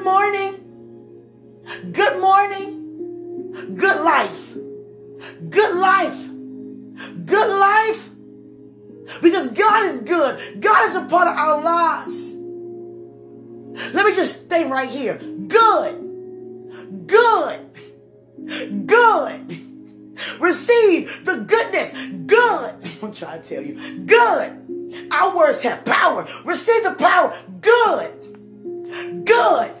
good morning. Good morning. Good life. Good life. Good life. Because God is good. God is a part of our lives. Let me just stay right here. Good. Good. Good. Receive the goodness. Good. I'm trying to tell you. Good. Our words have power. Receive the power. Good. Good.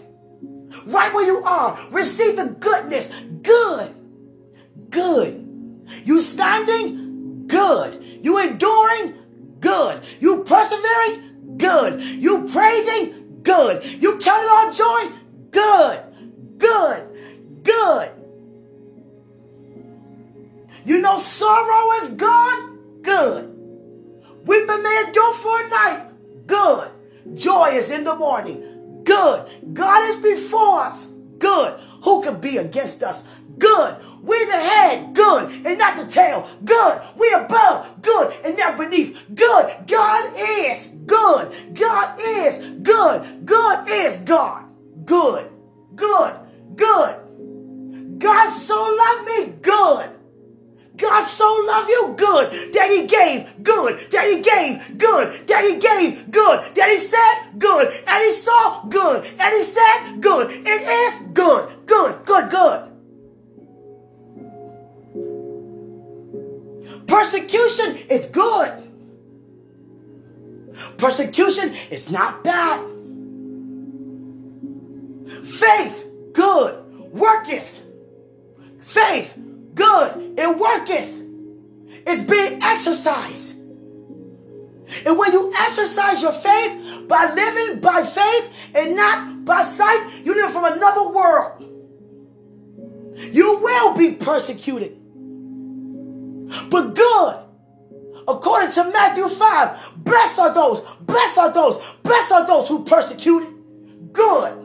Right where you are. Receive the goodness. Good. Good. You standing? Good. You enduring? Good. You persevering? Good. You praising? Good. You counting on joy? Good. Good. Good. You know sorrow is gone? Good. Weeping may endure for a night? Good. Joy is in the morning? Good. God is before us? Good. Who can be against us? Good. We the head, good, and not the tail. Good. We above, good, and not beneath. Good. God is good. God is good. God is God. Good. Good. Good. God so loved me. Good. God so loved you good that he gave good, that he gave good, that he gave good, that he said good, and he saw good, and he said good. It is good, good, good, good. Persecution is good. Persecution is not bad. Faith, good, worketh. Faith, good, it worketh. It's being exercised. And when you exercise your faith by living by faith and not by sight, you live from another world. You will be persecuted. But good, according to Matthew 5, blessed are those, blessed are those, blessed are those who persecuted. Good.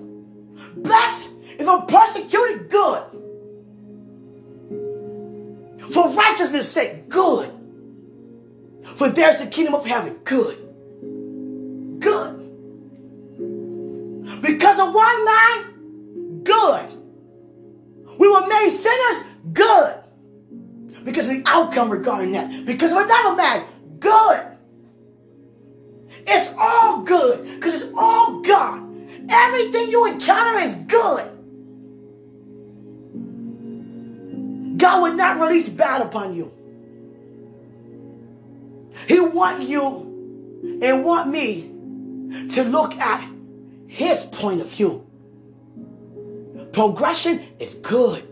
Blessed if I'm persecuted, good. For righteousness' sake, good. For there's the kingdom of heaven, good. Good. Because of one man, good. We were made sinners, good. Because of the outcome regarding that. Because of another man, good. It's all good because it's all God. Everything you encounter is good. God would not release bad upon you. He want you and want me to look at his point of view. Progression is good.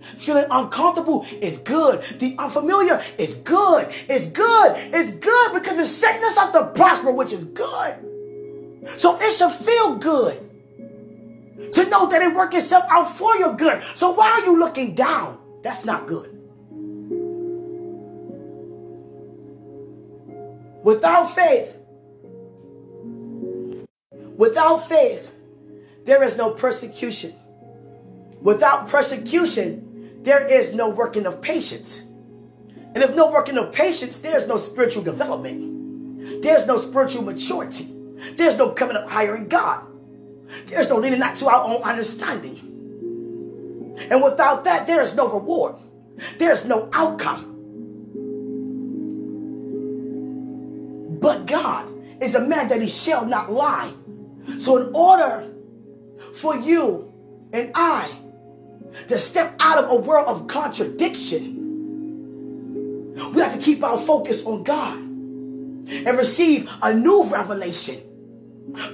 Feeling uncomfortable is good. The unfamiliar is good. It's good. It's good because it's setting us up to prosper, which is good. So it should feel good to know that it worked itself out for your good. So why are you looking down? That's not good. Without faith, without faith, there is no persecution. Without persecution, there is no working of patience. And if no working of patience, there's no spiritual development. There's no spiritual maturity. There's no coming up higher in God. There's no leaning not to our own understanding. And without that, there is no reward. There's no outcome. But God is a man that he shall not lie. So in order for you and I to step out of a world of contradiction, we have to keep our focus on God and receive a new revelation,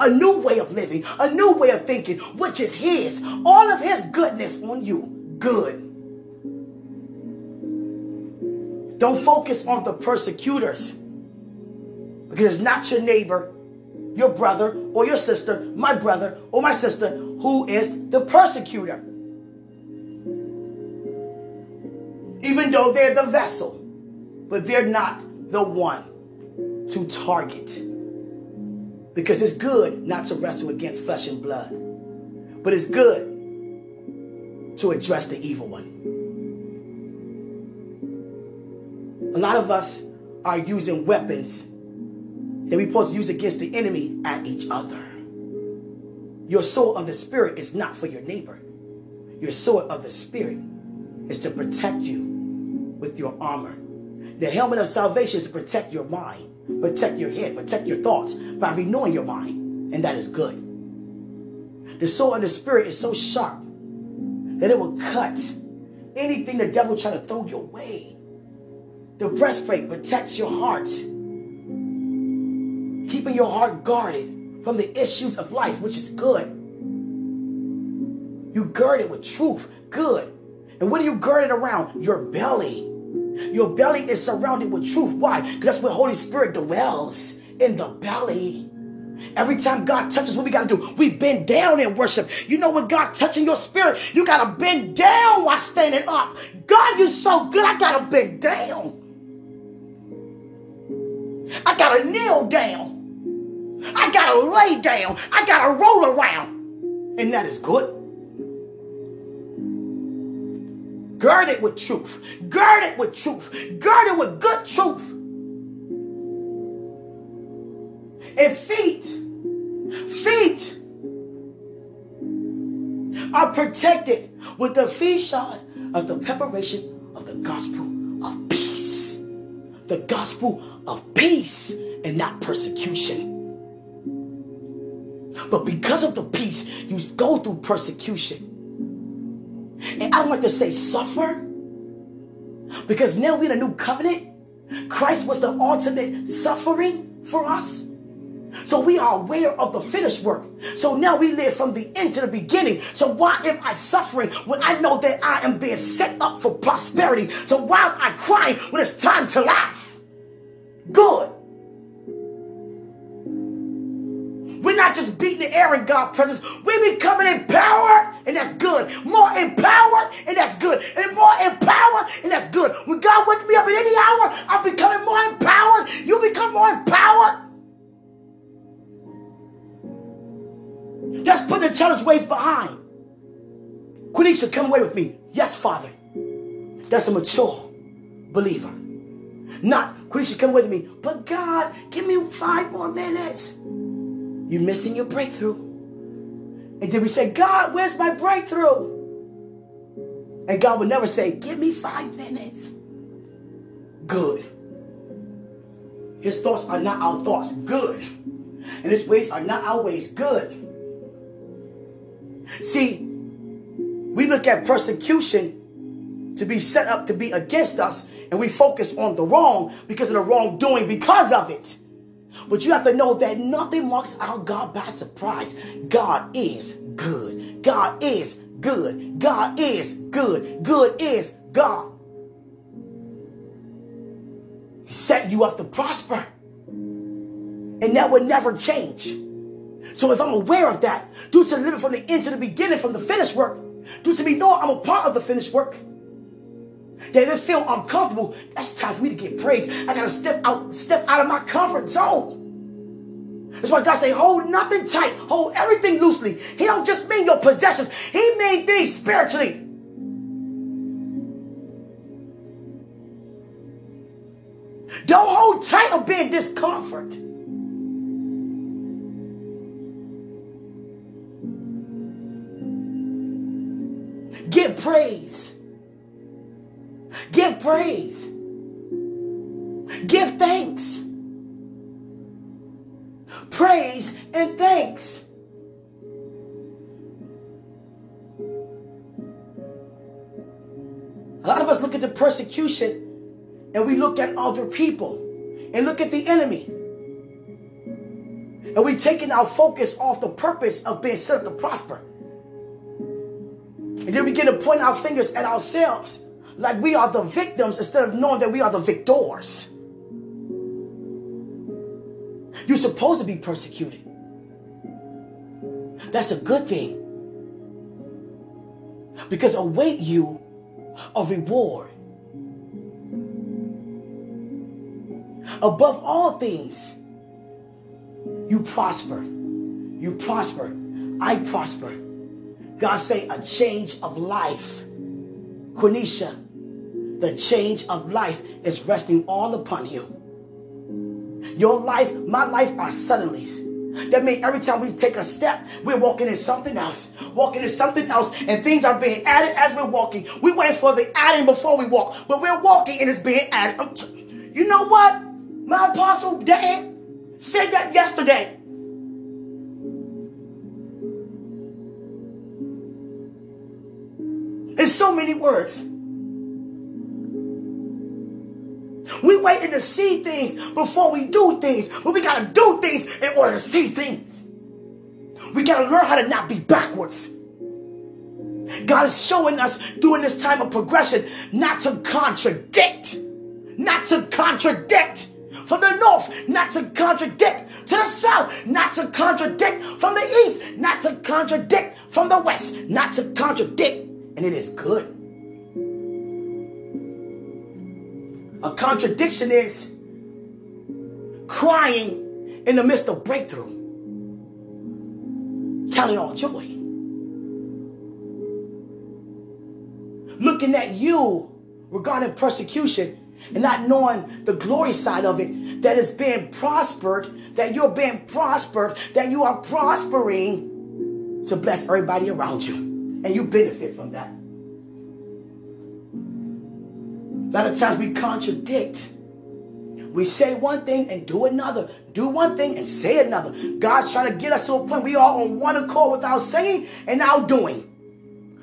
a new way of living, a new way of thinking, which is His. All of His goodness on you. Good. Don't focus on the persecutors because it's not your neighbor, your brother, or your sister, my brother, or my sister, who is the persecutor. Even though they're the vessel, but they're not the one to target. Because it's good not to wrestle against flesh and blood, but it's good to address the evil one. A lot of us are using weapons that we're supposed to use against the enemy at each other. Your sword of the Spirit is not for your neighbor. Your sword of the Spirit is to protect you with your armor. The helmet of salvation is to protect your mind, protect your head, protect your thoughts by renewing your mind, and that is good. The sword of the Spirit is so sharp that it will cut anything the devil try to throw your way. The breastplate protects your heart, keeping your heart guarded from the issues of life, which is good. You gird it with truth, good. And what do you gird it around? Your belly. Your belly is surrounded with truth. Why? Because that's where Holy Spirit dwells in the belly. Every time God touches, what we got to do? We bend down in worship. You know when God touching your spirit, you got to bend down while standing up. God, you're so good. I got to bend down. I got to kneel down. I got to lay down. I got to roll around. And that is good. Gird it with truth. Gird it with truth. Gird it with good truth. And feet, feet are protected with the feet shod of the preparation of the gospel of peace. The gospel of peace and not persecution. But because of the peace, you go through persecution. And I don't like to say suffer because now we're in a new covenant. Christ was the ultimate suffering for us. So we are aware of the finished work. So now we live from the end to the beginning. So why am I suffering when I know that I am being set up for prosperity? So why am I crying when it's time to laugh? Good. Not just beating the air in God's presence. We're becoming empowered, and that's good. More empowered, and that's good. And more empowered, and that's good. When God wakes me up at any hour, I'm becoming more empowered. You become more empowered. That's putting the challenge ways behind. Quenisha, come away with me. Yes, Father. That's a mature believer. Not, Quenisha, come with me. But God, give me five more minutes. You're missing your breakthrough. And then we say, God, where's my breakthrough? And God would never say, Give me five minutes. Good. His thoughts are not our thoughts. Good. And his ways are not our ways. Good. See, we look at persecution to be set up to be against us, and we focus on the wrong because of the wrongdoing because of it. But you have to know that nothing marks our God by surprise. God is good. God is good. God is good. Good is God. He set you up to prosper. And that will never change. So if I'm aware of that, due to living from the end to the beginning, from the finished work, due to me knowing I'm a part of the finished work, they feel uncomfortable, that's time for me to get praise. I gotta step out, step out of my comfort zone. That's why God say, hold nothing tight, hold everything loosely. He don't just mean your possessions, He mean things spiritually. Don't hold tight or be in discomfort. Give praise. Give praise. Give thanks. Praise and thanks. A lot of us look at the persecution and we look at other people and look at the enemy. And we taking our focus off the purpose of being set up to prosper. And then we begin to point our fingers at ourselves like we are the victims instead of knowing that we are the victors. You're supposed to be persecuted. That's a good thing. Because await you a reward. Above all things, you prosper. You prosper. I prosper. God say a change of life. Quenisha, the change of life is resting all upon you. Your life, my life are suddenlies. That means every time we take a step, we're walking in something else, walking in something else, and things are being added as we're walking. We wait for the adding before we walk, but we're walking and it's being added. T- you know what? My apostle dad said that yesterday. In so many words. We waiting to see things before we do things, but we gotta do things in order to see things. We gotta learn how to not be backwards. God is showing us during this time of progression not to contradict, not to contradict from the north, not to contradict to the south, not to contradict from the east, not to contradict from the west, not to contradict. And it is good. A contradiction is crying in the midst of breakthrough. Count it all joy. Looking at you regarding persecution and not knowing the glory side of it, that is being prospered, that you're being prospered, that you are prospering to bless everybody around you. And you benefit from that. A lot of times we contradict. We say one thing and do another. Do one thing and say another. God's trying to get us to a point we are on one accord without saying and now doing.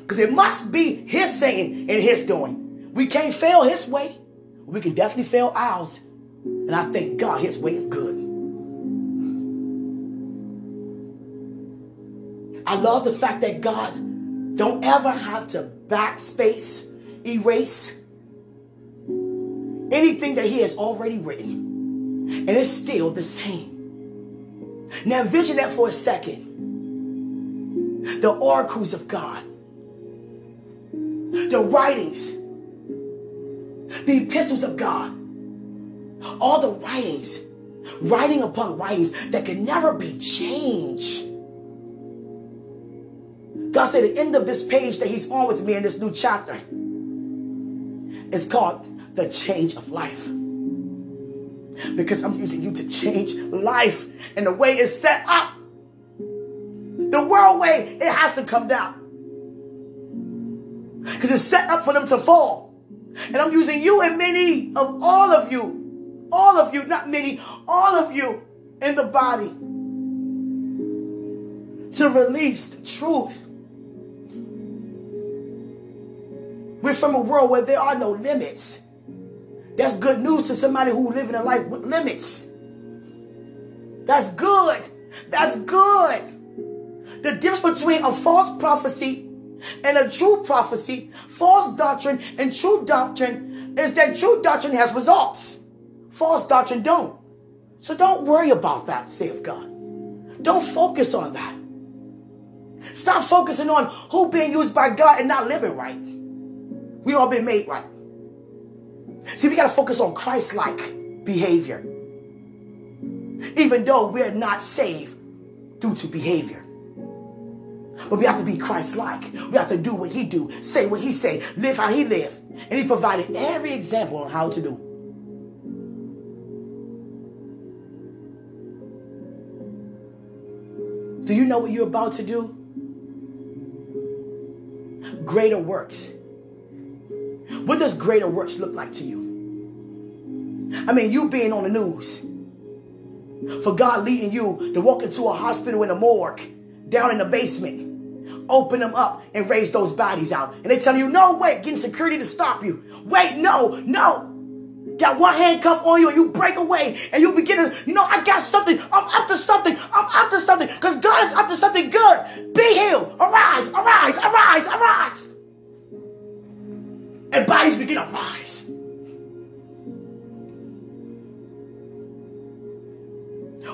Because it must be His saying and His doing. We can't fail His way. We can definitely fail ours. And I thank God His way is good. I love the fact that God don't ever have to backspace, erase, anything that he has already written. And it's still the same. Now envision that for a second. The oracles of God. The writings. The epistles of God. All the writings. Writing upon writings that can never be changed. God said the end of this page that he's on with me in this new chapter is called the change of life. Because I'm using you to change life and the way it's set up. The world way, it has to come down. Because it's set up for them to fall. And I'm using you and many of all of you, all of you, not many, all of you in the body to release the truth. We're from a world where there are no limits. That's good news to somebody who living a life with limits. That's good. That's good. The difference between a false prophecy and a true prophecy, false doctrine and true doctrine is that true doctrine has results. False doctrine don't. So don't worry about that, saith God. Don't focus on that. Stop focusing on who being used by God and not living right. We all been made right. See, we got to focus on Christ like behavior. Even though we're not saved due to behavior. But we have to be Christ like. We have to do what he do, say what he say, live how he live. And he provided every example on how to do. Do you know what you're about to do? Greater works what does greater works look like to you? I mean, you being on the news, for God leading you to walk into a hospital in a morgue, down in the basement, open them up and raise those bodies out. And they tell you, no, wait, getting security to stop you. Wait, no, no. Got one handcuff on you and you break away and you begin to, you know, I got something. I'm up to something. I'm up to something because God is up to something good. Be healed. Arise, arise, arise, arise and bodies begin to rise.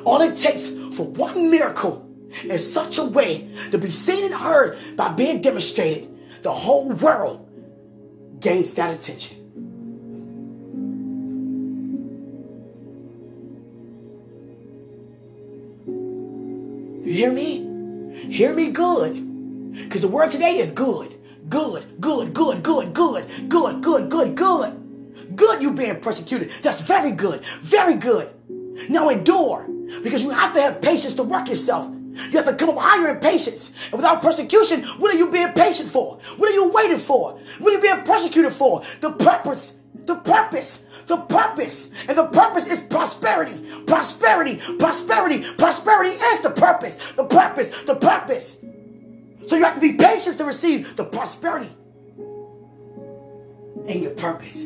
All it takes for one miracle in such a way to be seen and heard by being demonstrated, the whole world gains that attention. You hear me? Hear me good. Because the word today is good. Good, good, good, good, good, good, good, good, good. Good you being persecuted. That's very good. Very good. Now endure because you have to have patience to work yourself. You have to come up higher in patience. And without persecution, what are you being patient for? What are you waiting for? What are you being persecuted for? The purpose. The purpose. The purpose. And the purpose is prosperity. Prosperity. Prosperity. Prosperity is the purpose. The purpose. The purpose. So you have to be patient to receive the prosperity and your purpose.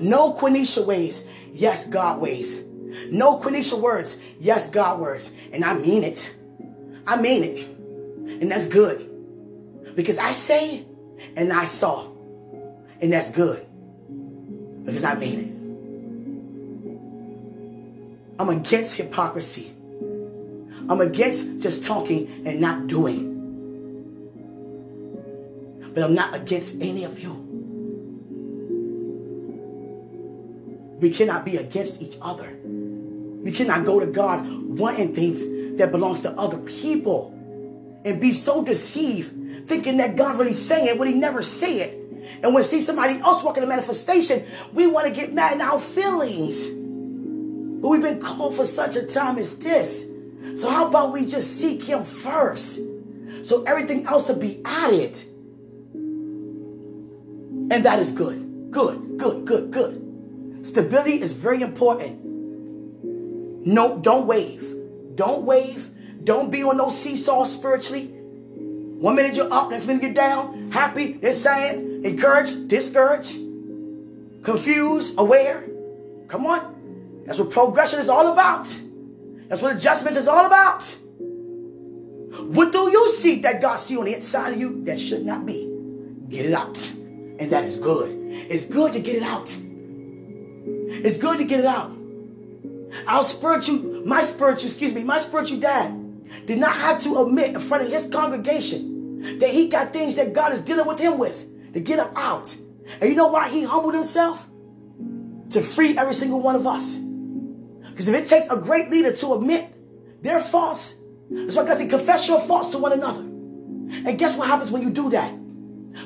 No Quenisha ways, yes, God ways. No Quenisha words, yes, God words. And I mean it. I mean it. And that's good. Because I say and I saw. And that's good. Because I mean it. I'm against hypocrisy. I'm against just talking and not doing. But I'm not against any of you. We cannot be against each other. We cannot go to God wanting things that belongs to other people and be so deceived thinking that God really saying it when he never say it. And when we see somebody else walking a manifestation, we want to get mad in our feelings. But we've been called for such a time as this. So how about we just seek him first? So everything else will be added. And that is good. Good, good, good, good. Stability is very important. No, don't wave. Don't wave. Don't be on no seesaw spiritually. One minute you're up, next minute you're down, happy, then sad, encouraged, discouraged, confused, aware. Come on. That's what progression is all about. That's what adjustments is all about. What do you see that God see on the inside of you that should not be? Get it out. And that is good. It's good to get it out. It's good to get it out. Our spiritual, my spiritual, excuse me, my spiritual dad did not have to admit in front of his congregation that he got things that God is dealing with him with to get him out. And you know why he humbled himself? To free every single one of us. Because if it takes a great leader to admit their faults, that's why God said, confess your faults to one another. And guess what happens when you do that?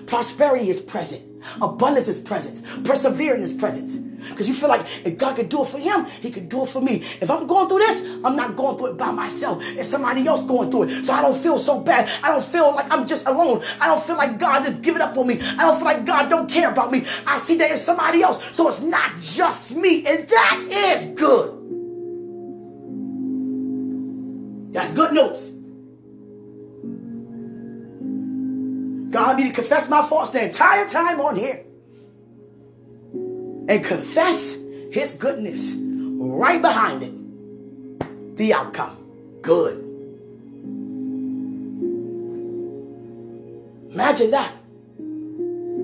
Prosperity is present. Abundance is present. Perseverance is present. Because you feel like if God could do it for him, he could do it for me. If I'm going through this, I'm not going through it by myself. It's somebody else going through it. So I don't feel so bad. I don't feel like I'm just alone. I don't feel like God is giving up on me. I don't feel like God don't care about me. I see that it's somebody else. So it's not just me. And that is good. That's good news. God me to confess my faults the entire time on here and confess his goodness right behind it. The outcome. Good. Imagine that.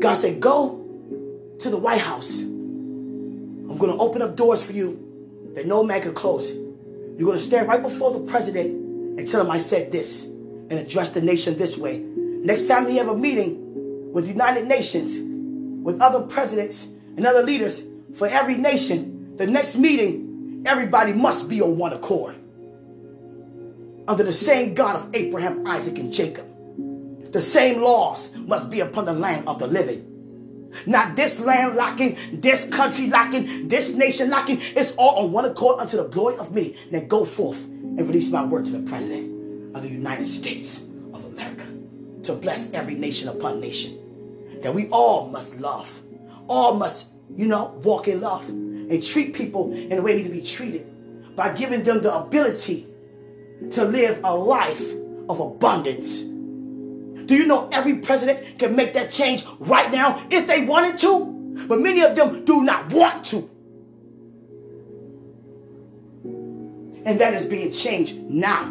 God said, Go to the White House. I'm going to open up doors for you that no man can close. You're going to stand right before the president and tell him I said this and address the nation this way. Next time you have a meeting with United Nations, with other presidents and other leaders for every nation, the next meeting, everybody must be on one accord. Under the same God of Abraham, Isaac, and Jacob. The same laws must be upon the land of the living. Not this land lacking, this country lacking, this nation lacking. It's all on one accord unto the glory of me. Then go forth and release my word to the President of the United States of America to bless every nation upon nation. That we all must love, all must, you know, walk in love and treat people in the way they need to be treated by giving them the ability to live a life of abundance. Do you know every president can make that change right now if they wanted to? But many of them do not want to. And that is being changed now.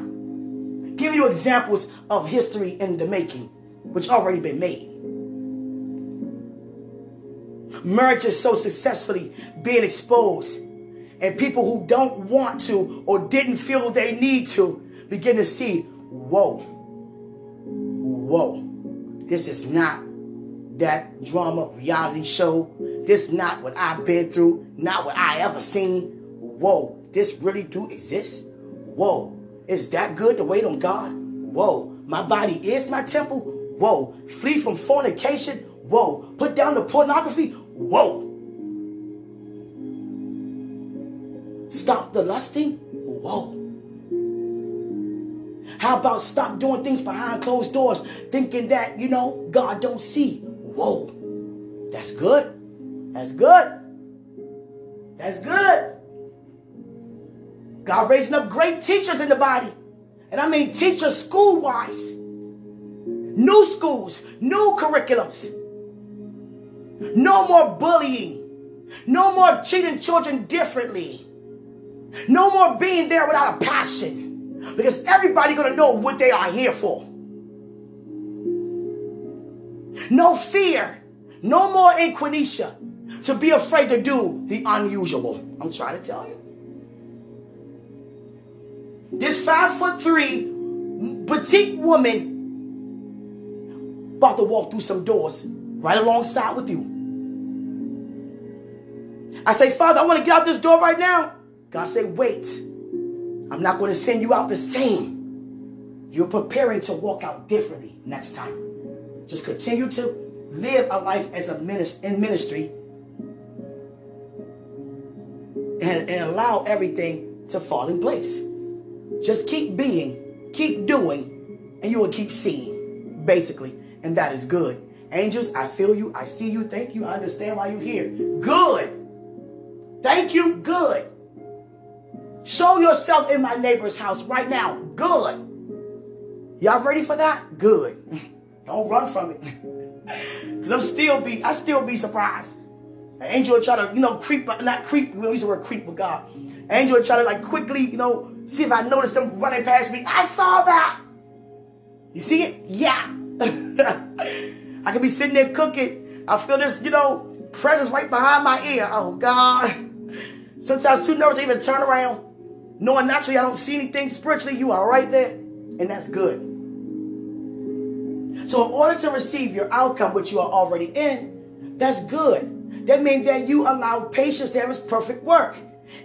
Give you examples of history in the making, which already been made. Marriage Marriages so successfully being exposed, and people who don't want to or didn't feel they need to begin to see, whoa, whoa, this is not that drama reality show. This not what I've been through, not what I ever seen. Whoa, this really do exist? Whoa, is that good to wait on God? Whoa, my body is my temple? Whoa, flee from fornication? Whoa, put down the pornography? Whoa. Stop the lusting? Whoa. How about stop doing things behind closed doors, thinking that, you know, God don't see? Whoa. That's good. That's good. That's good. God raising up great teachers in the body. And I mean teachers school wise. New schools, new curriculums. No more bullying. No more treating children differently. No more being there without a passion. Because everybody gonna know what they are here for. No fear. No more inquisition to be afraid to do the unusual. I'm trying to tell you. This five foot three petite woman about to walk through some doors right alongside with you. I say, Father, I want to get out this door right now. God say, wait. I'm not going to send you out the same. You're preparing to walk out differently next time. Just continue to live a life as a minister in ministry and, and allow everything to fall in place. Just keep being, keep doing, and you will keep seeing, basically. And that is good. Angels, I feel you. I see you. Thank you. I understand why you're here. Good. Thank you. Good. Show yourself in my neighbor's house right now. Good. Y'all ready for that? Good. Don't run from it. Cause I'm still be, I still be surprised. An angel try to, you know, creep, not creep, we use the word creep with God. An angel try to like quickly, you know, see if I noticed them running past me. I saw that. You see it? Yeah. I could be sitting there cooking. I feel this, you know, presence right behind my ear. Oh God. Sometimes too nervous to even turn around. Knowing naturally I don't see anything spiritually, you are right there. And that's good. So in order to receive your outcome, which you are already in, that's good. That means that you allow patience to have its perfect work.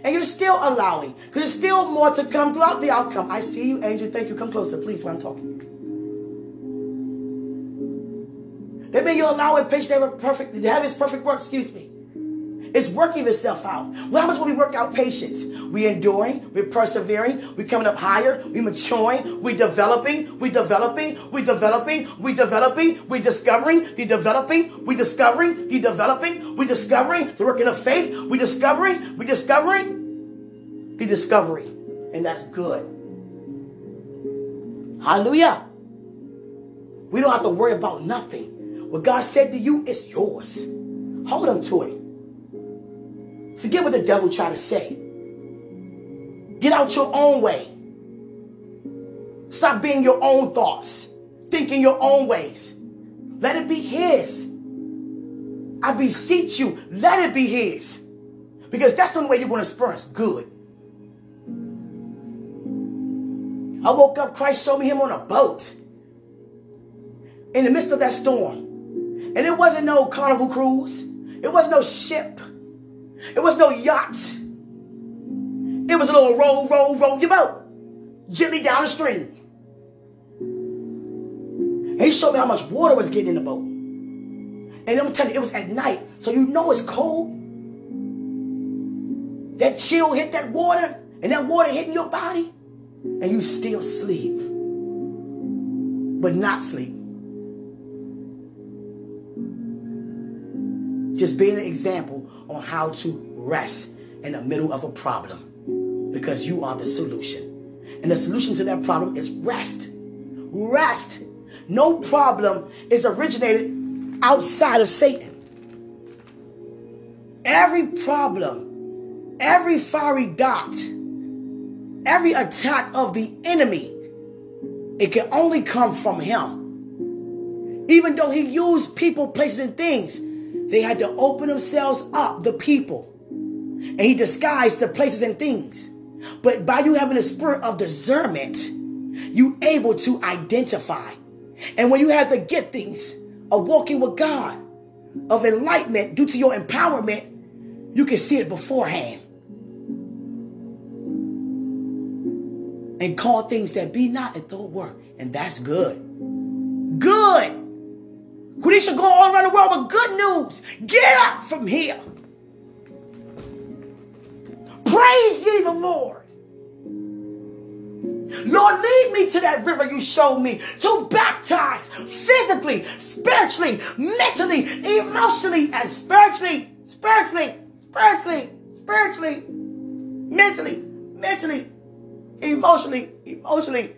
And you're still allowing, because there's still more to come throughout the outcome. I see you, angel. Thank you. Come closer, please, when I'm talking. That means you're allowing patience to have, perfect, to have its perfect work, excuse me. It's working itself out. What happens when we work out patience? We enduring, we're persevering, we're coming up higher, we're maturing, we're developing, we're developing, we're developing, we're developing, we're discovering, the developing, we're discovering, the developing, we're discovering, the working of faith, we're discovering, we're discovering, the discovery. And that's good. Hallelujah. We don't have to worry about nothing. What God said to you is yours. Hold on to it. Forget what the devil tried to say. Get out your own way. Stop being your own thoughts, thinking your own ways. Let it be His. I beseech you, let it be His. Because that's the only way you're going to experience good. I woke up, Christ showed me Him on a boat in the midst of that storm. And it wasn't no carnival cruise. It wasn't no ship. It was no yacht. It was a little row, row, row your boat. Gently down the stream. And he showed me how much water was getting in the boat. And I'm telling you, it was at night. So you know it's cold. That chill hit that water, and that water hitting your body, and you still sleep. But not sleep. Just being an example on how to rest in the middle of a problem because you are the solution. And the solution to that problem is rest. Rest. No problem is originated outside of Satan. Every problem, every fiery dot, every attack of the enemy, it can only come from him. Even though he used people, places, and things, they had to open themselves up, the people. And he disguised the places and things. But by you having a spirit of discernment, you able to identify. And when you have the things of walking with God, of enlightenment due to your empowerment, you can see it beforehand. And call things that be not and throw work. And that's. Good. Quenisha go all around the world with good news. Get up from here. Praise ye the Lord. Lord, lead me to that river you showed me to baptize physically, spiritually, mentally, emotionally, and spiritually, spiritually, spiritually, spiritually, mentally, mentally, emotionally, emotionally,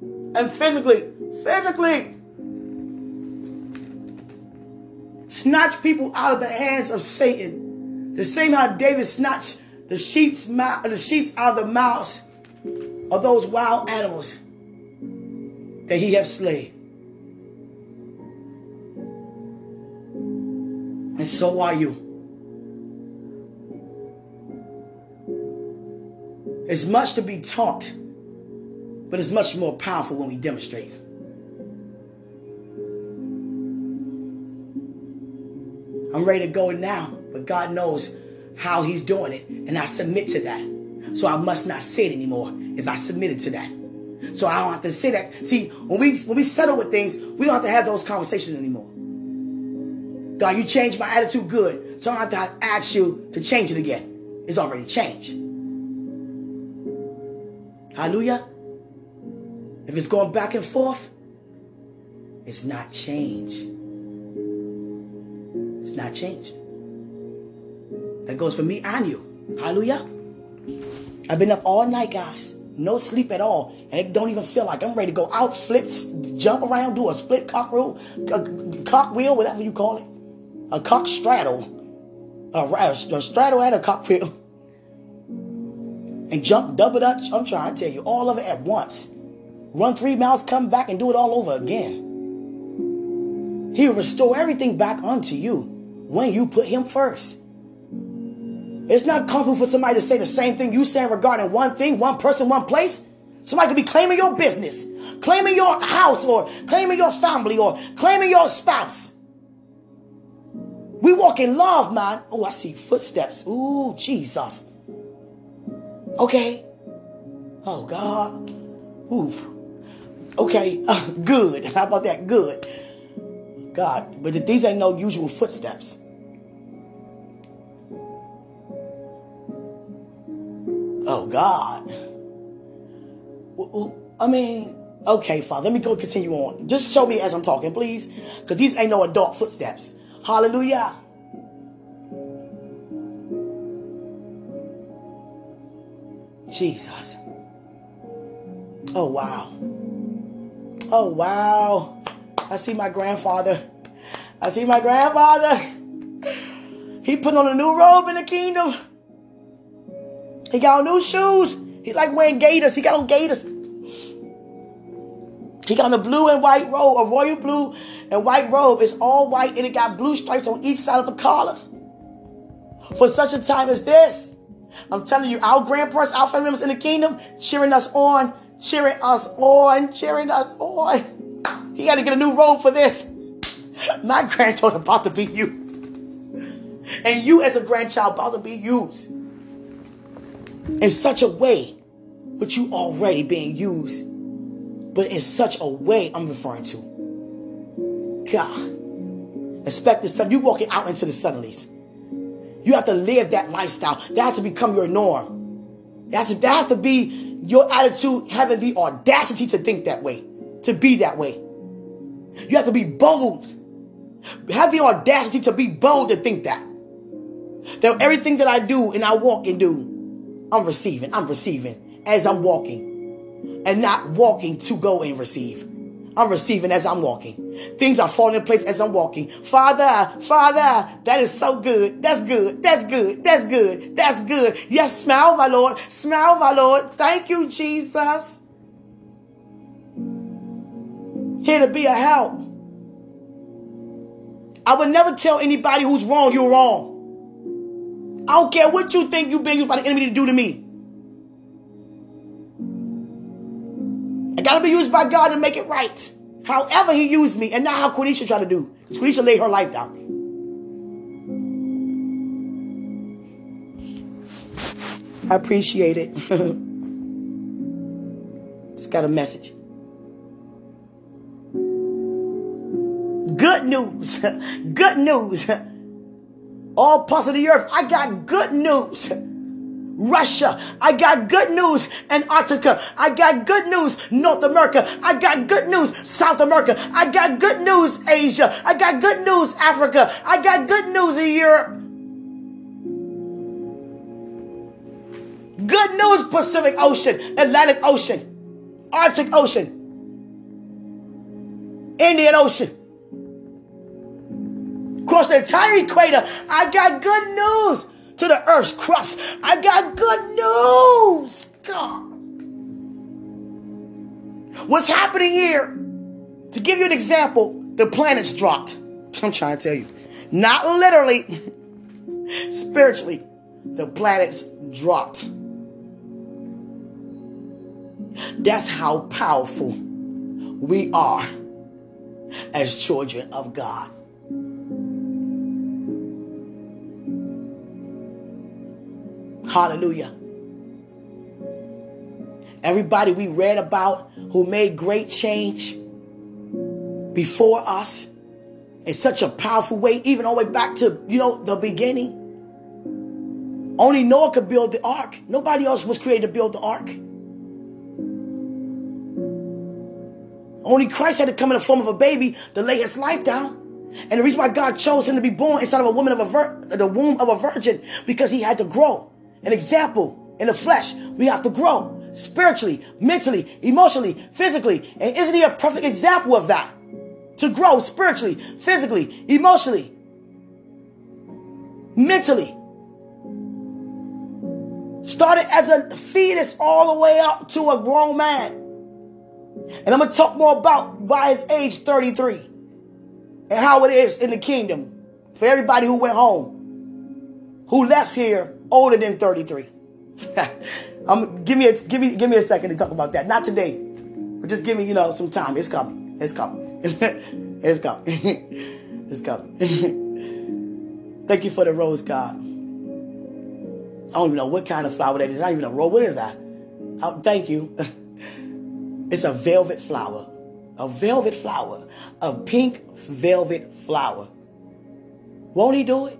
and physically, physically. Snatch people out of the hands of Satan. The same how David snatched the sheep's mouth, the sheep's out of the mouths of those wild animals that he has slain. And so are you. It's much to be taught, but it's much more powerful when we demonstrate. I'm ready to go now, but God knows how He's doing it, and I submit to that. So I must not say it anymore if I submitted to that. So I don't have to say that. See, when we when we settle with things, we don't have to have those conversations anymore. God, you changed my attitude good. So I don't have to ask you to change it again. It's already changed. Hallelujah. If it's going back and forth, it's not changed. It's not changed. That goes for me and you. Hallelujah. I've been up all night, guys no sleep at all, and it don't even feel like I'm ready to go out, flip, jump around, do a split cock roll, a cock wheel, whatever you call it, a cock straddle, a, a, a straddle and a cock wheel, and jump double dutch. I'm trying to tell you all of it at once. Run three miles, come back, and do it all over again. He'll restore everything back unto you when you put Him first. It's not comfortable for somebody to say the same thing you saying regarding one thing, one person, one place. Somebody could be claiming your business, claiming your house, or claiming your family, or claiming your spouse. We walk in love, man. Oh, I see footsteps. Ooh, Jesus. Okay. Oh, God. Ooh. Okay. Uh, good. How about that? Good. God. But these ain't no usual footsteps. Oh, God. I mean, okay, Father, let me go continue on. Just show me as I'm talking, please. Because these ain't no adult footsteps. Hallelujah. Jesus. Oh, wow. Oh, wow. I see my grandfather. I see my grandfather. He put on a new robe in the kingdom. He got on new shoes. He like wearing gaiters. He got on gaiters. He got on a blue and white robe, a royal blue and white robe. It's all white and it got blue stripes on each side of the collar. For such a time as this, I'm telling you, our grandparents, our family members in the kingdom, cheering us on, cheering us on, cheering us on. He got to get a new robe for this. My granddaughter about to be used. And you as a grandchild about to be used in such a way, which you already being used, but in such a way I'm referring to. God, expect this stuff. You walking out into the suddenlies. You have to live that lifestyle. That has to become your norm. That has to be your attitude, having the audacity to think that way, to be that way. You have to be bold. Have the audacity to be bold to think that. That everything that I do and I walk and do I'm receiving. I'm receiving as I'm walking and not walking to go and receive. I'm receiving as I'm walking. Things are falling in place as I'm walking. Father, Father, that is so good. That's good. That's good. That's good. That's good. Yes, smile, my Lord. Smile, my Lord. Thank you, Jesus. Here to be a help. I would never tell anybody who's wrong, you're wrong. I don't care what you think you've been used by the enemy to do to me. I gotta be used by God to make it right. However he used me, and not how Quenisha tried to do. Because Quenisha laid her life down. I appreciate it. it's got a message. Good news. Good news all parts of the earth. I got good news. Russia. I got good news, Antarctica. I got good news, North America. I got good news, South America. I got good news, Asia. I got good news, Africa. I got good news in Europe. Good news, Pacific Ocean, Atlantic Ocean, Arctic Ocean, Indian Ocean. Across the entire equator, I got good news to the earth's crust. I got good news. God. What's happening here? To give you an example, the planets dropped. I'm trying to tell you. Not literally, spiritually, the planets dropped. That's how powerful we are as children of God. Hallelujah. Everybody we read about who made great change before us in such a powerful way, even all the way back to, you know, the beginning. Only Noah could build the ark. Nobody else was created to build the ark. Only Christ had to come in the form of a baby to lay his life down. And the reason why God chose him to be born inside of a woman of a vir- the womb of a virgin, because he had to grow. An example in the flesh. We have to grow spiritually, mentally, emotionally, physically. And isn't he a perfect example of that? To grow spiritually, physically, emotionally, mentally. Started as a fetus all the way up to a grown man. And I'm going to talk more about by his age 33 and how it is in the kingdom for everybody who went home, who left here older than 33. I'm give me a give me give me a second to talk about that. Not today, but just give me you know some time. It's coming. It's coming. it's coming. it's coming. Thank you for the rose, God. I don't even know what kind of flower that is. Don't even know. Rose, what is that? Oh, thank you. it's a velvet flower. A velvet flower. A pink velvet flower. Won't he do it?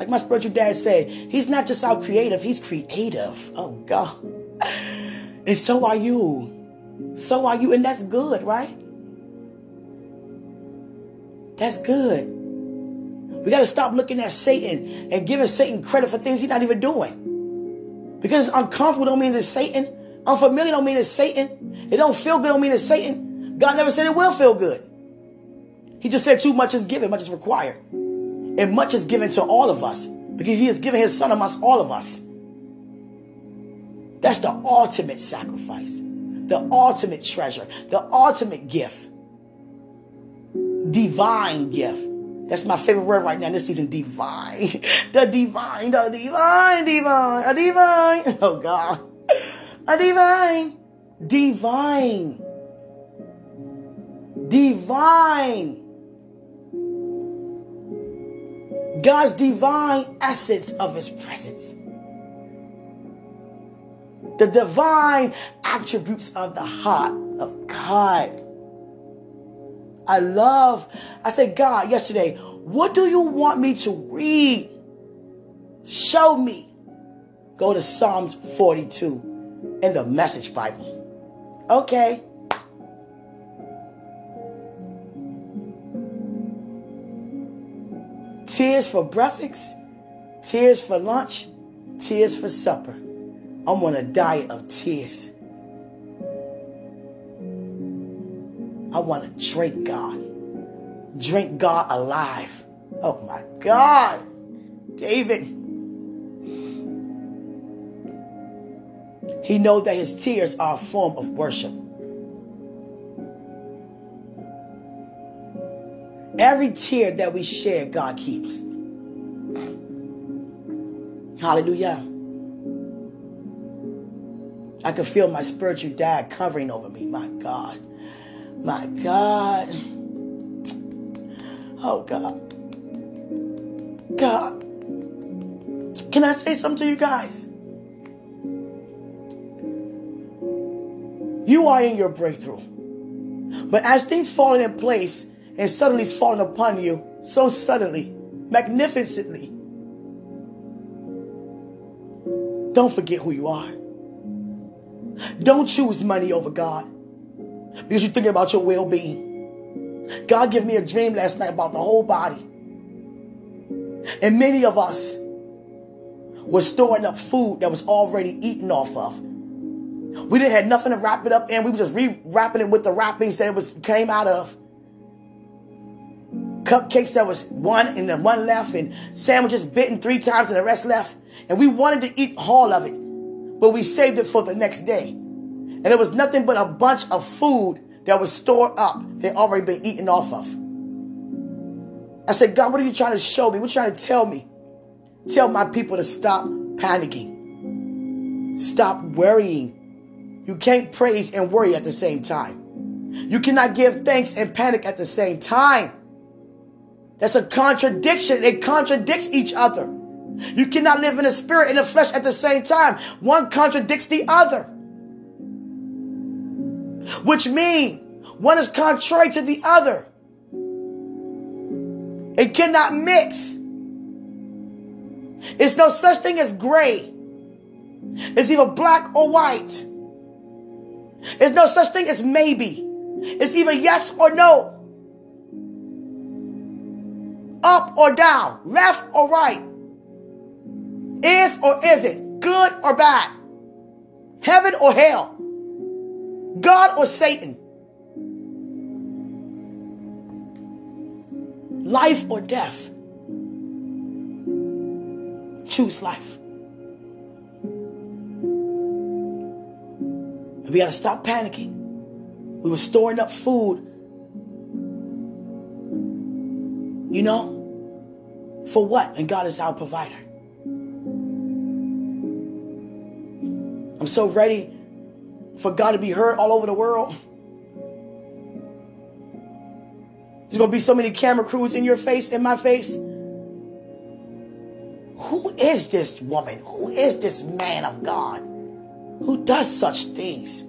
Like my spiritual dad said, he's not just out creative, he's creative. Oh God. And so are you. So are you. And that's good, right? That's good. We got to stop looking at Satan and giving Satan credit for things he's not even doing. Because it's uncomfortable don't mean it's Satan. Unfamiliar don't mean it's Satan. It don't feel good don't mean it's Satan. God never said it will feel good. He just said too much is given, much is required. And much is given to all of us because he has given his son amongst all of us. That's the ultimate sacrifice, the ultimate treasure, the ultimate gift. Divine gift. That's my favorite word right now in this season. Divine. The divine, the divine, divine, a divine. Oh God. A divine. Divine. Divine. God's divine essence of his presence. The divine attributes of the heart of God. I love, I said, God, yesterday, what do you want me to read? Show me. Go to Psalms 42 in the Message Bible. Okay. Tears for breakfast, tears for lunch, tears for supper. I'm on a diet of tears. I want to drink God. Drink God alive. Oh my God. David. He knows that his tears are a form of worship. Every tear that we share, God keeps. Hallelujah. I can feel my spiritual dad covering over me. My God. My God. Oh, God. God. Can I say something to you guys? You are in your breakthrough. But as things fall in place, and suddenly it's fallen upon you so suddenly, magnificently. Don't forget who you are. Don't choose money over God because you're thinking about your well being. God gave me a dream last night about the whole body. And many of us were storing up food that was already eaten off of. We didn't have nothing to wrap it up in. We were just re-wrapping it with the wrappings that it was came out of. Cupcakes that was one and then one left, and sandwiches bitten three times and the rest left. And we wanted to eat all of it, but we saved it for the next day. And it was nothing but a bunch of food that was stored up that already been eaten off of. I said, God, what are you trying to show me? What are you trying to tell me? Tell my people to stop panicking. Stop worrying. You can't praise and worry at the same time. You cannot give thanks and panic at the same time. That's a contradiction. It contradicts each other. You cannot live in the spirit and the flesh at the same time. One contradicts the other. Which means one is contrary to the other. It cannot mix. It's no such thing as gray. It's either black or white. There's no such thing as maybe. It's either yes or no. Up or down. Left or right. Is or isn't. Good or bad. Heaven or hell. God or Satan. Life or death choose life. And we got to stop panicking. We were storing up food, you know, for what? And God is our provider. I'm so ready for God to be heard all over the world. There's going to be so many camera crews in your face, in my face. Who is this woman? Who is this man of God who does such things?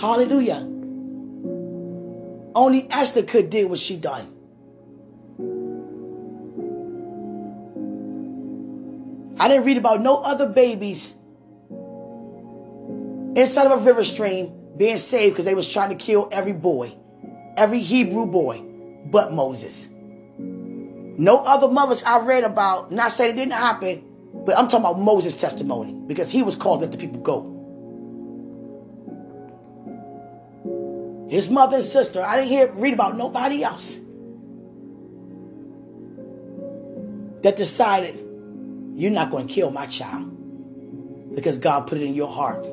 Hallelujah. Only Esther could do what she done. I didn't read about no other babies inside of a river stream being saved because they was trying to kill every boy, every Hebrew boy, but Moses. No other mothers I read about, not saying it didn't happen, but I'm talking about Moses' testimony because he was called let the people go. His mother and sister, I didn't hear read about nobody else that decided you're not going to kill my child because God put it in your heart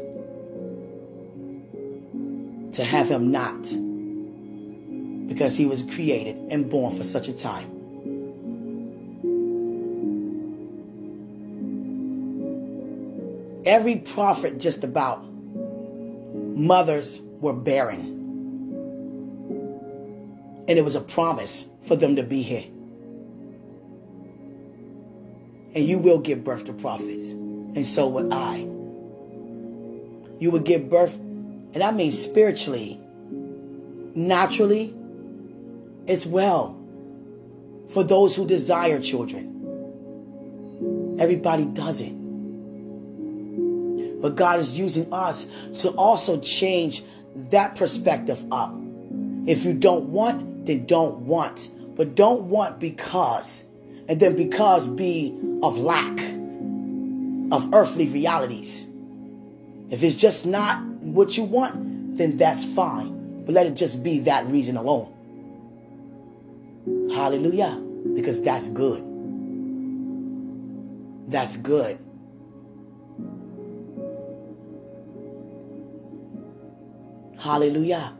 to have him not because he was created and born for such a time. Every prophet, just about, mothers were barren. And it was a promise for them to be here. And you will give birth to prophets. And so would I. You would give birth, and I mean spiritually, naturally, as well, for those who desire children. Everybody doesn't. But God is using us to also change that perspective up. If you don't want, then don't want. But don't want because. And then because be of lack of earthly realities. If it's just not what you want, then that's fine. But let it just be that reason alone. Hallelujah. Because that's good. That's good. Hallelujah.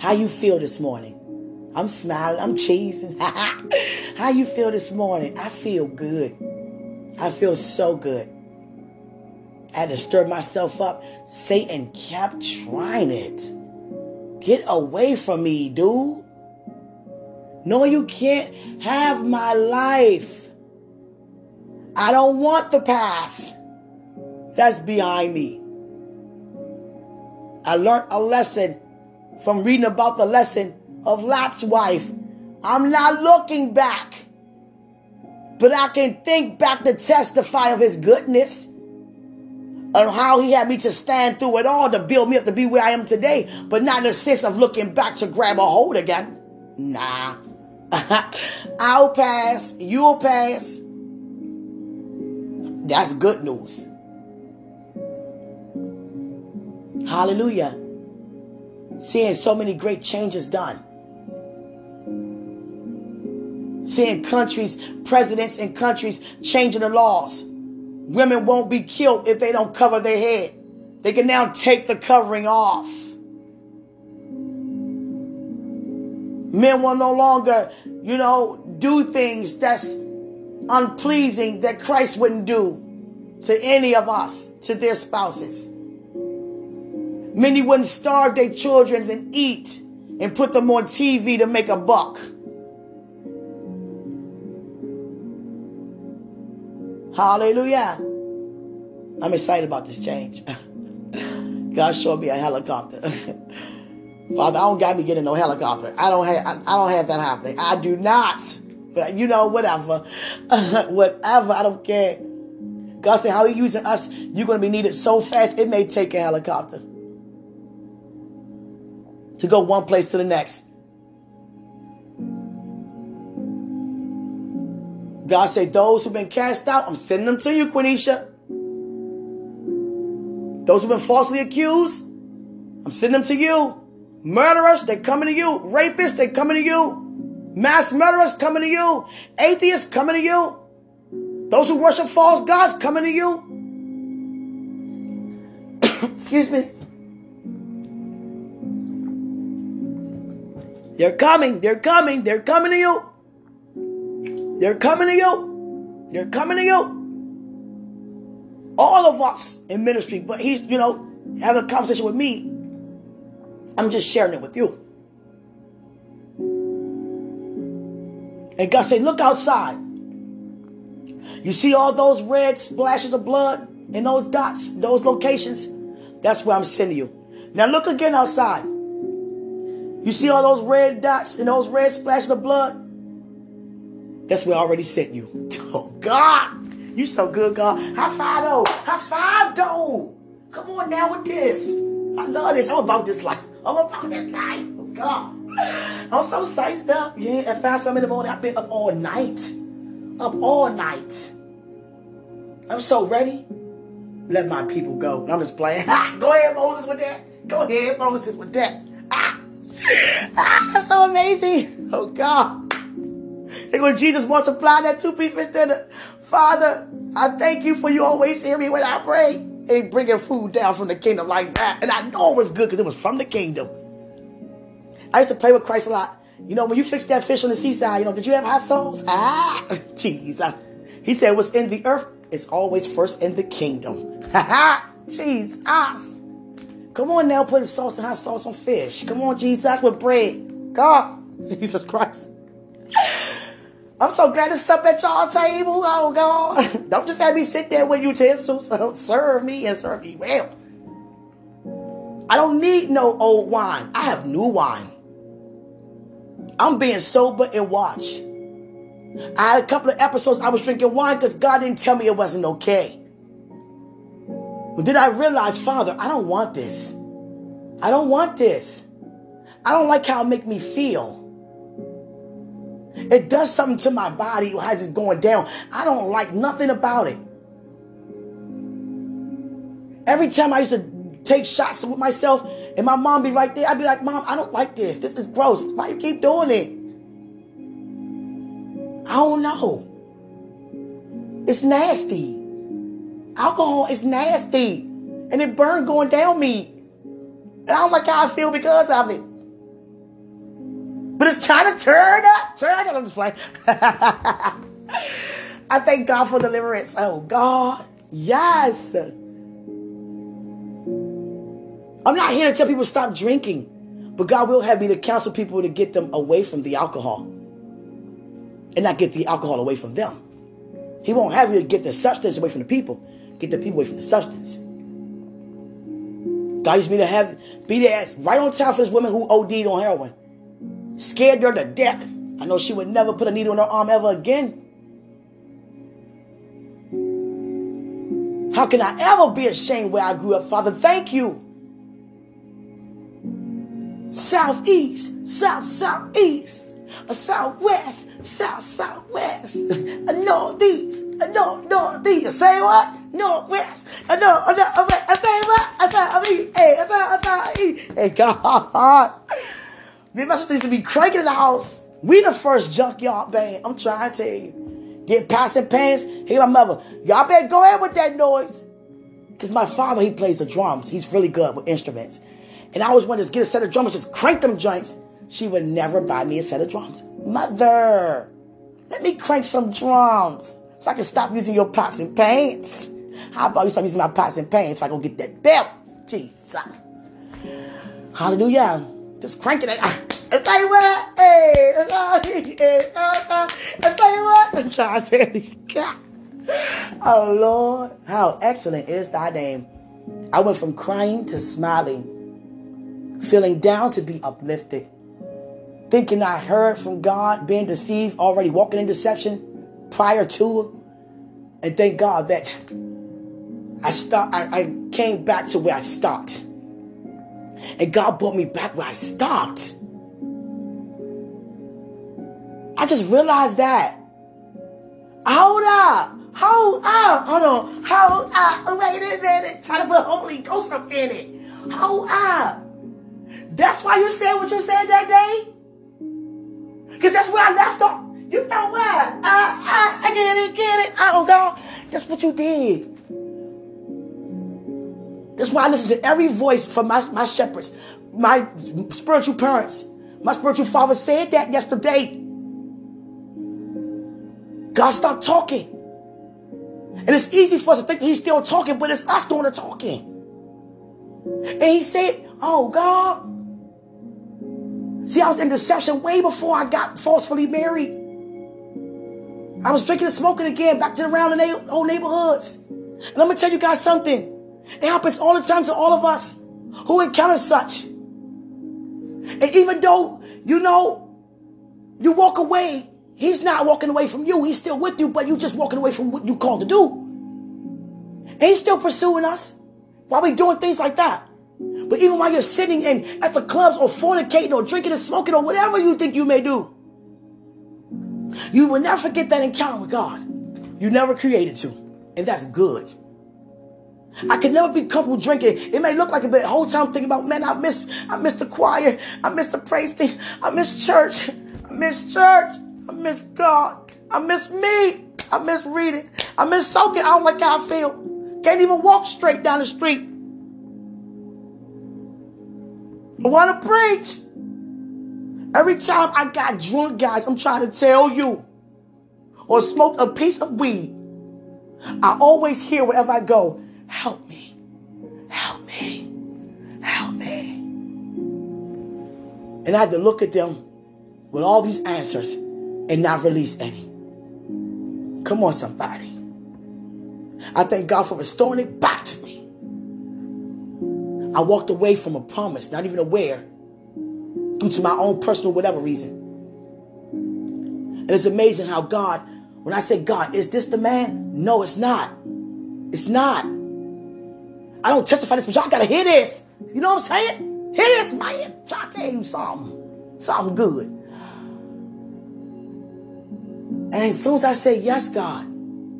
How you feel this morning? I'm smiling, I'm cheesing. How you feel this morning? I feel good. I feel so good. I had to stir myself up. Satan kept trying it. Get away from me, dude. No, you can't have my life. I don't want the past. That's behind me. I learned a lesson from reading about the lesson of Lot's wife. I'm not looking back. But I can think back to testify of his goodness and how he had me to stand through it all to build me up to be where I am today, but not in the sense of looking back to grab a hold again. Nah. I'll pass. You'll pass. That's good news. Hallelujah. Seeing so many great changes done. Seeing countries, presidents in countries changing the laws. Women won't be killed if they don't cover their head. They can now take the covering off. Men will no longer, you know, do things that's unpleasing that Christ wouldn't do to any of us, to their spouses. Many wouldn't starve their children and eat and put them on TV to make a buck. Hallelujah. I'm excited about this change. God showed me a helicopter. Father, I don't got me getting no helicopter. I don't have I, I don't have that happening. I do not. But you know, whatever. whatever. I don't care. God said how he using us, you're gonna be needed so fast it may take a helicopter to go one place to the next. God said, Those who've been cast out, I'm sending them to you, Quenisha. Those who've been falsely accused, I'm sending them to you. Murderers, they're coming to you. Rapists, they're coming to you. Mass murderers coming to you. Atheists coming to you. Those who worship false gods coming to you. Excuse me. They're coming. They're coming. They're coming to you. They're coming to you. They're coming to you. All of us in ministry, but he's, you know, having a conversation with me. I'm just sharing it with you. And God said, look outside. You see all those red splashes of blood in those dots, those locations? That's where I'm sending you. Now look again outside. You see all those red dots and those red splashes of blood? That's where I already sent you. Oh, God. You so good, God. High five, though. High five, though. Come on now with this. I love this. I'm about this life. I'm about this life. Oh, God. I'm so sized up. Yeah, at five something in the morning, I've been up all night. Up all night. I'm so ready. Let my people go. I'm just playing. go ahead, Moses, with that. Go ahead, Moses, with that. Ah. ah that's so amazing. Oh, God. And when Jesus multiplied that two piece fish dinner, Father, I thank you for you always hear me when I pray. And he bringing food down from the kingdom like that. And I know it was good because it was from the kingdom. I used to play with Christ a lot. You know, when you fixed that fish on the seaside, you know, did you have hot sauce? Ah, Jesus. He said, what's in the earth is always first in the kingdom. Ha ha, Jesus. Come on now, putting sauce and hot sauce on fish. Come on, Jesus, that's with bread. God, Jesus Christ. I'm so glad to sup at y'all table. Oh God. Don't just have me sit there with you utensils. serve me and serve me well. I don't need no old wine. I have new wine. I'm being sober and watch. I had a couple of episodes I was drinking wine because God didn't tell me it wasn't okay. But then I realized, Father, I don't want this. I don't want this. I don't like how it make me feel. It does something to my body as it's going down. I don't like nothing about it. Every time I used to take shots with myself and my mom be right there, I'd be like, Mom, I don't like this. This is gross. Why you keep doing it? I don't know. It's nasty. Alcohol is nasty. And it burned going down me. And I don't like how I feel because of it. But it's time to turn up. Turn up. I'm just playing. I thank God for deliverance. Oh, God. Yes. I'm not here to tell people stop drinking, but God will have me to counsel people to get them away from the alcohol and not get the alcohol away from them. He won't have you to get the substance away from the people, Get the people away from the substance. God used me to have be there right on top of this woman who OD'd on heroin. Scared her to death. I know she would never put a needle in her arm ever again. How can I ever be ashamed where I grew up, Father? Thank you. Southeast, South, Southeast a southwest, south, southwest, a northeast, a north, northeast. Say what? Northwest, a north, a northwest. I say what? I southeast, hey, I south, southeast. Hey, God. Me and my sister used to be cranking in the house. We the first junkyard band. I'm trying to tell you. Get passing pants. Hey, my mother. Y'all better go ahead with that noise. Because my father, he plays the drums. He's really good with instruments. And I always wanted to get a set of drums, just crank them joints. She would never buy me a set of drums. Mother, let me crank some drums so I can stop using your pots and pans. How about you stop using my pots and pans so I can get that belt? Jesus. Hallelujah. Just cranking it. I tell you what, hey, I tell you what, I'm trying to say, you. Oh Lord, how excellent is thy name. I went from crying to smiling, feeling down to be uplifted, thinking I heard from God, being deceived, already walking in deception prior to, and thank God that I start. I, I came back to where I stopped. And God brought me back where I stopped. I just realized that. Hold up. Hold up. Hold on. Hold up. Oh, wait a minute. Try to put Holy Ghost up in it. Hold up. That's why you said what you said that day? Because that's where I left off. You know what? I, I, I get it, get it. Oh, God. That's what you did. That's why I listen to every voice from my, my shepherds, my spiritual parents. My spiritual father said that yesterday. God stopped talking. And it's easy for us to think he's still talking, but it's us doing the talking. And he said, Oh God. See, I was in deception way before I got forcefully married. I was drinking and smoking again, back to the around the old neighborhoods. And I'm gonna tell you guys something. It happens all the time to all of us who encounter such. And even though, you know, you walk away, he's not walking away from you. He's still with you, but you're just walking away from what you called to do. And he's still pursuing us while we doing things like that. But even while you're sitting in at the clubs or fornicating or drinking and smoking or whatever you think you may do, you will never forget that encounter with God. You never created to. And that's good. I can never be comfortable drinking. It may look like it, but the whole time I'm thinking about, man, I miss, I miss the choir. I miss the praise team. I miss church. I miss church. I miss God. I miss me. I miss reading. I miss soaking. I don't like how I feel. Can't even walk straight down the street. I want to preach. Every time I got drunk, guys, I'm trying to tell you, or smoked a piece of weed, I always hear wherever I go, Help me. Help me. Help me. And I had to look at them with all these answers and not release any. Come on, somebody. I thank God for restoring it back to. I walked away from a promise, not even aware, due to my own personal whatever reason. And it's amazing how God, when I say, God, is this the man? No, it's not. It's not. I don't testify this, but y'all gotta hear this. You know what I'm saying? Hear this, man. Try to tell you something. Something good. And as soon as I say, yes, God,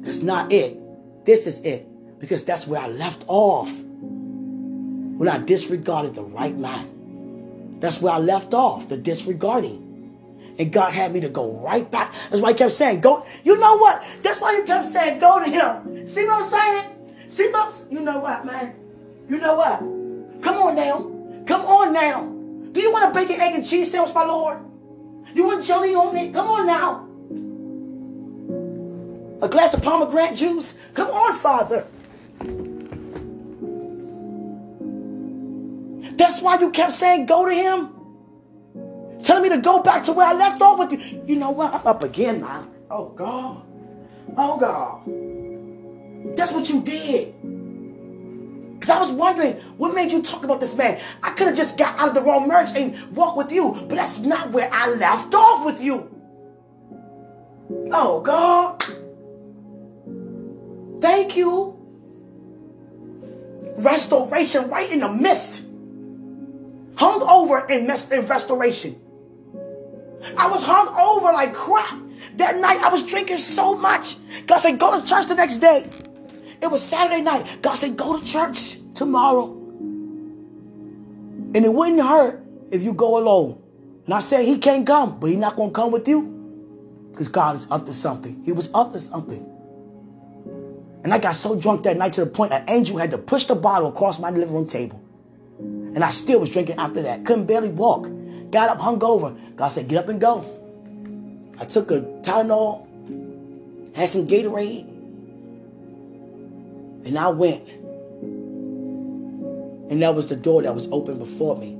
that's not it. This is it. Because that's where I left off. When I disregarded the right man. That's where I left off, the disregarding. And God had me to go right back. That's why he kept saying, go. You know what? That's why you kept saying, go to him. See what I'm saying? See, folks, you know what, man? You know what? Come on now. Come on now. Do you want a bacon, egg, and cheese sandwich, my Lord? You want jelly on it? Come on now. A glass of pomegranate juice? Come on, Father. That's why you kept saying, go to him. Telling me to go back to where I left off with you. You know what? I'm up again now. Oh, God. Oh, God. That's what you did. Because I was wondering, what made you talk about this man? I could have just got out of the wrong marriage and walked with you, but that's not where I left off with you. Oh, God. Thank you. restoration right in the midst. Hung over in, mes- in restoration. I was hung over like crap. That night I was drinking so much. God said, go to church the next day. It was Saturday night. God said, go to church tomorrow. And it wouldn't hurt if you go alone. And I said, he can't come, but he's not going to come with you. Because God is up to something. He was up to something. And I got so drunk that night to the point an angel had to push the bottle across my living room table. And I still was drinking after that. Couldn't barely walk. Got up, hung over. God said, get up and go. I took a Tylenol, had some Gatorade, and I went. And that was the door that was open before me.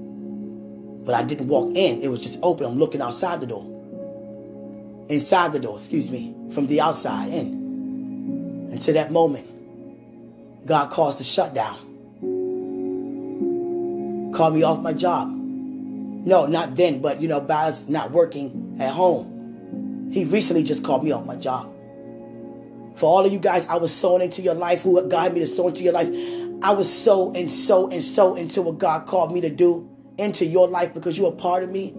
But I didn't walk in. It was just open. I'm looking outside the door. Inside the door, excuse me, from the outside in. To that moment, God caused a shutdown. Called me off my job. No, not then, but you know, by us not working at home. He recently just called me off my job. For all of you guys, I was sowing into your life, who God had me to sow into your life. I was so and so and so into what God called me to do into your life because you're part of me.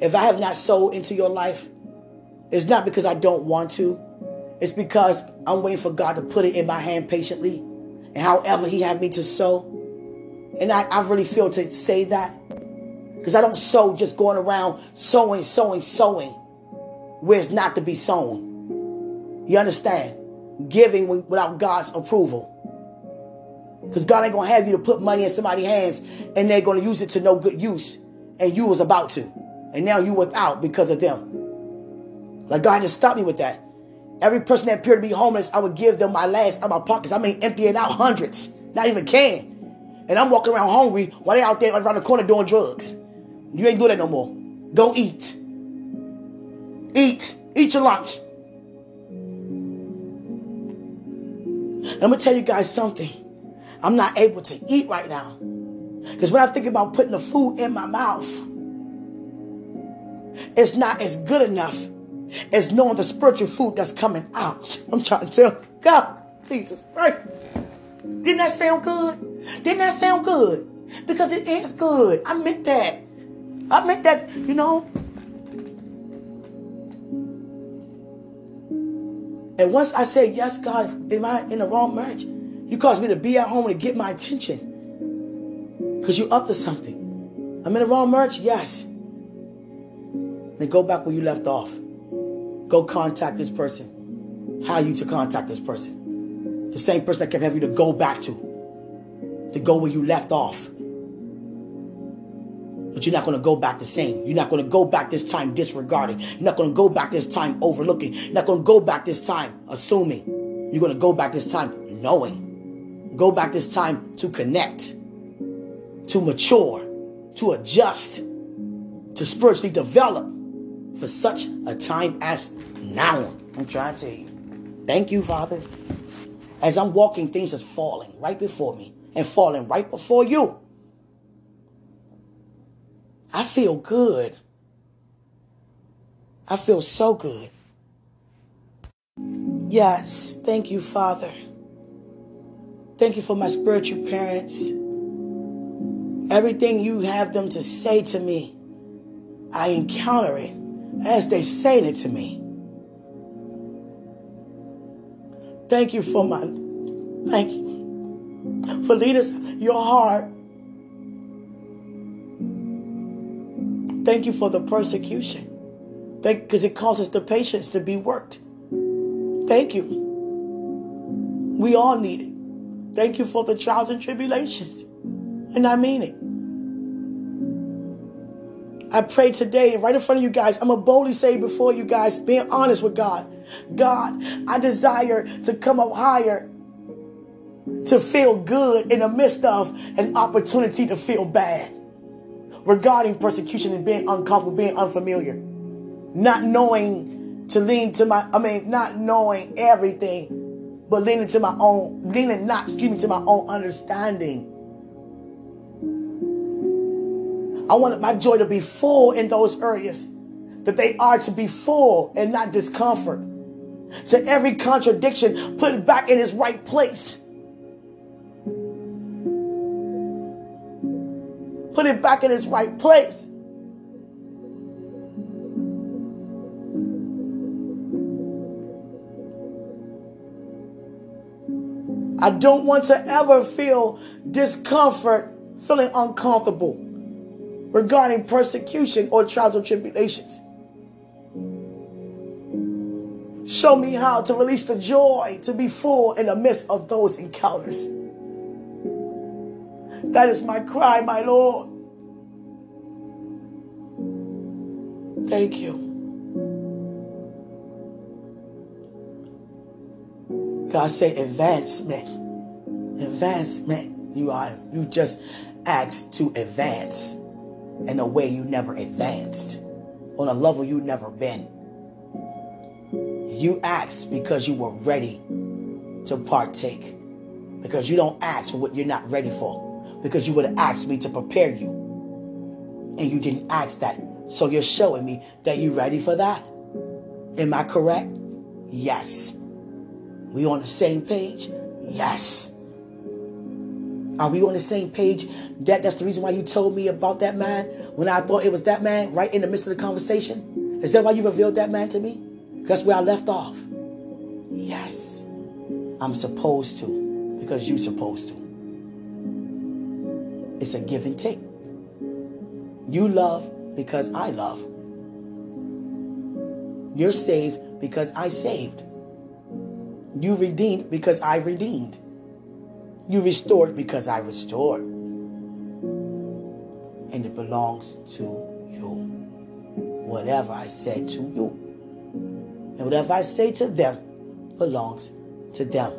If I have not sowed into your life, it's not because I don't want to. It's because I'm waiting for God to put it in my hand patiently. And however He had me to sow. And I, I really feel to say that. Because I don't sow just going around sowing, sowing, sowing. Where it's not to be sown. You understand? Giving without God's approval. Because God ain't going to have you to put money in somebody's hands and they're going to use it to no good use. And you was about to. And now you without because of them. Like God just stopped me with that. Every person that appeared to be homeless, I would give them my last out of my pockets. I mean, emptying out hundreds. Not even can. And I'm walking around hungry while they out there around the corner doing drugs. You ain't doing that no more. Go eat. Eat. Eat your lunch. And I'm to tell you guys something. I'm not able to eat right now. Because when I think about putting the food in my mouth, it's not as good enough as knowing the spiritual food that's coming out. I'm trying to tell God, Jesus Christ. Didn't that sound good? Didn't that sound good? Because it is good. I meant that. I meant that, you know. And once I say, yes, God, am I in the wrong marriage? You caused me to be at home and get my attention. Because you up to something. I'm in the wrong marriage? Yes. Then go back where you left off. Go contact this person. How are you to contact this person. The same person that kept having you to go back to. To go where you left off. But you're not going to go back the same. You're not going to go back this time disregarding. You're not going to go back this time overlooking. You're not going to go back this time assuming. You're going to go back this time knowing. Go back this time to connect, to mature, to adjust, to spiritually develop for such a time as now. I'm trying to tell you. Thank you, Father. As I'm walking, things are falling right before me and falling right before you. I feel good. I feel so good. Yes, thank you, Father. Thank you for my spiritual parents. Everything you have them to say to me, I encounter it as they say it to me. Thank you for my, thank you for leaders, your heart. Thank you for the persecution. Thank because it causes the patience to be worked. Thank you. We all need it. Thank you for the trials and tribulations. And I mean it. I pray today, right in front of you guys, I'm going to boldly say before you guys, being honest with God. God, I desire to come up higher, to feel good in the midst of an opportunity to feel bad. Regarding persecution and being uncomfortable, being unfamiliar. Not knowing to lean to my, I mean, not knowing everything, but leaning to my own, leaning not, excuse me, to my own understanding. I want my joy to be full in those areas that they are to be full and not discomfort. So every contradiction, put it back in its right place. put it back in its right place. I don't want to ever feel discomfort, feeling uncomfortable regarding persecution or trials or tribulations. Show me how to release the joy to be full in the midst of those encounters. That is my cry, my Lord. Thank you. God say advancement. Advancement. You are you just asked to advance in a way you never advanced. On a level you never been. You asked because you were ready to partake. Because you don't ask for what you're not ready for. Because you would have asked me to prepare you. And you didn't ask that. So you're showing me that you're ready for that. Am I correct? Yes. We on the same page? Yes. Are we on the same page? That that's the reason why you told me about that man when I thought it was that man right in the midst of the conversation? Is that why you revealed that man to me? That's where I left off. Yes. I'm supposed to because you're supposed to. It's a give and take. You love because I love. You're saved because I saved. You redeemed because I redeemed. You restored because I restored. And it belongs to you. Whatever I said to you. And whatever I say to them belongs to them.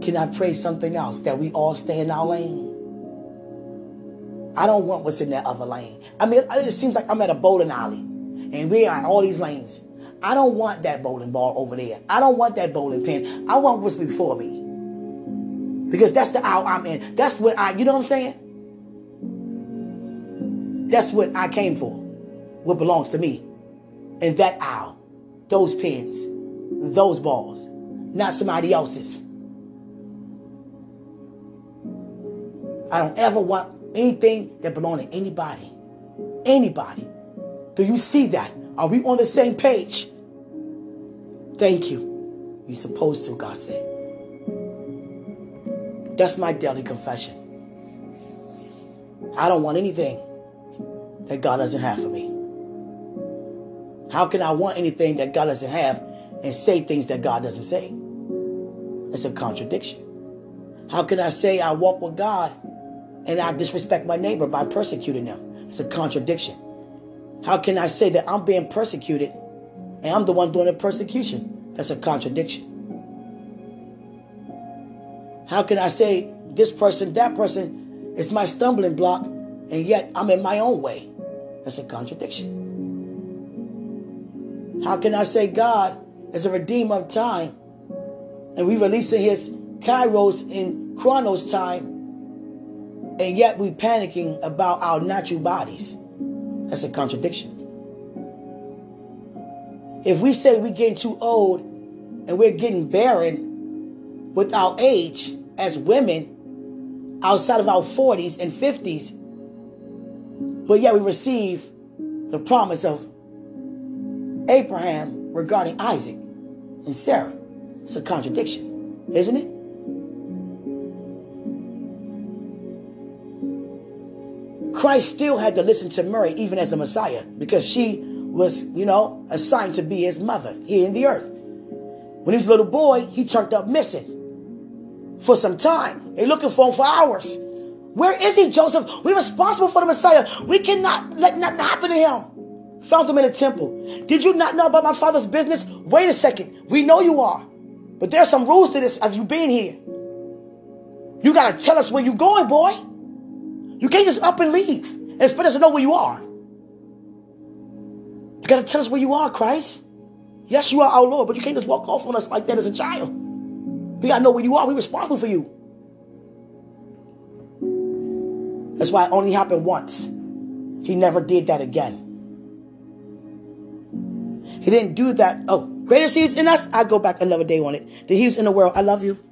Can I pray something else? That we all stay in our lane. I don't want what's in that other lane. I mean, it seems like I'm at a bowling alley and we are in all these lanes. I don't want that bowling ball over there. I don't want that bowling pin. I want what's before me. Because that's the aisle I'm in. That's what I, you know what I'm saying? That's what I came for. What belongs to me. And that aisle. Those pins. Those balls. Not somebody else's. I don't ever want anything that belongs to anybody. Anybody. Do you see that? Are we on the same page? Thank you. You're supposed to, God said. That's my daily confession. I don't want anything that God doesn't have for me. How can I want anything that God doesn't have and say things that God doesn't say? It's a contradiction. How can I say I walk with God and I disrespect my neighbor by persecuting them? It's a contradiction. How can I say that I'm being persecuted and I'm the one doing the persecution? That's a contradiction. How can I say this person, that person is my stumbling block, and yet I'm in my own way? That's a contradiction. How can I say God is a redeemer of time, and we releasing His Kairos in Chronos time, and yet we panicking about our natural bodies? That's a contradiction. If we say we're getting too old and we're getting barren with our age as women outside of our 40s and 50s, but yet we receive the promise of Abraham regarding Isaac and Sarah. It's a contradiction, isn't it? Christ still had to listen to Mary even as the Messiah because she was, you know, assigned to be his mother here in the earth. When he was a little boy, he turned up missing for some time. They looking for him for hours. Where is he, Joseph? We're responsible for the Messiah. We cannot let nothing happen to him. Found him in a temple. Did you not know about my father's business? Wait a second. We know you are. But there's some rules to this of you being here. You got to tell us where you're going, boy. You can't just up and leave and expect us to know where you are. You got to tell us where you are, Christ. Yes, you are our Lord, but you can't just walk off on us like that as a child. We got to know where you are. We're responsible for you. That's why it only happened once. He never did that again. He didn't do that. Oh, greater seeds in us. I go back another day on it. The He was in the world. I love you.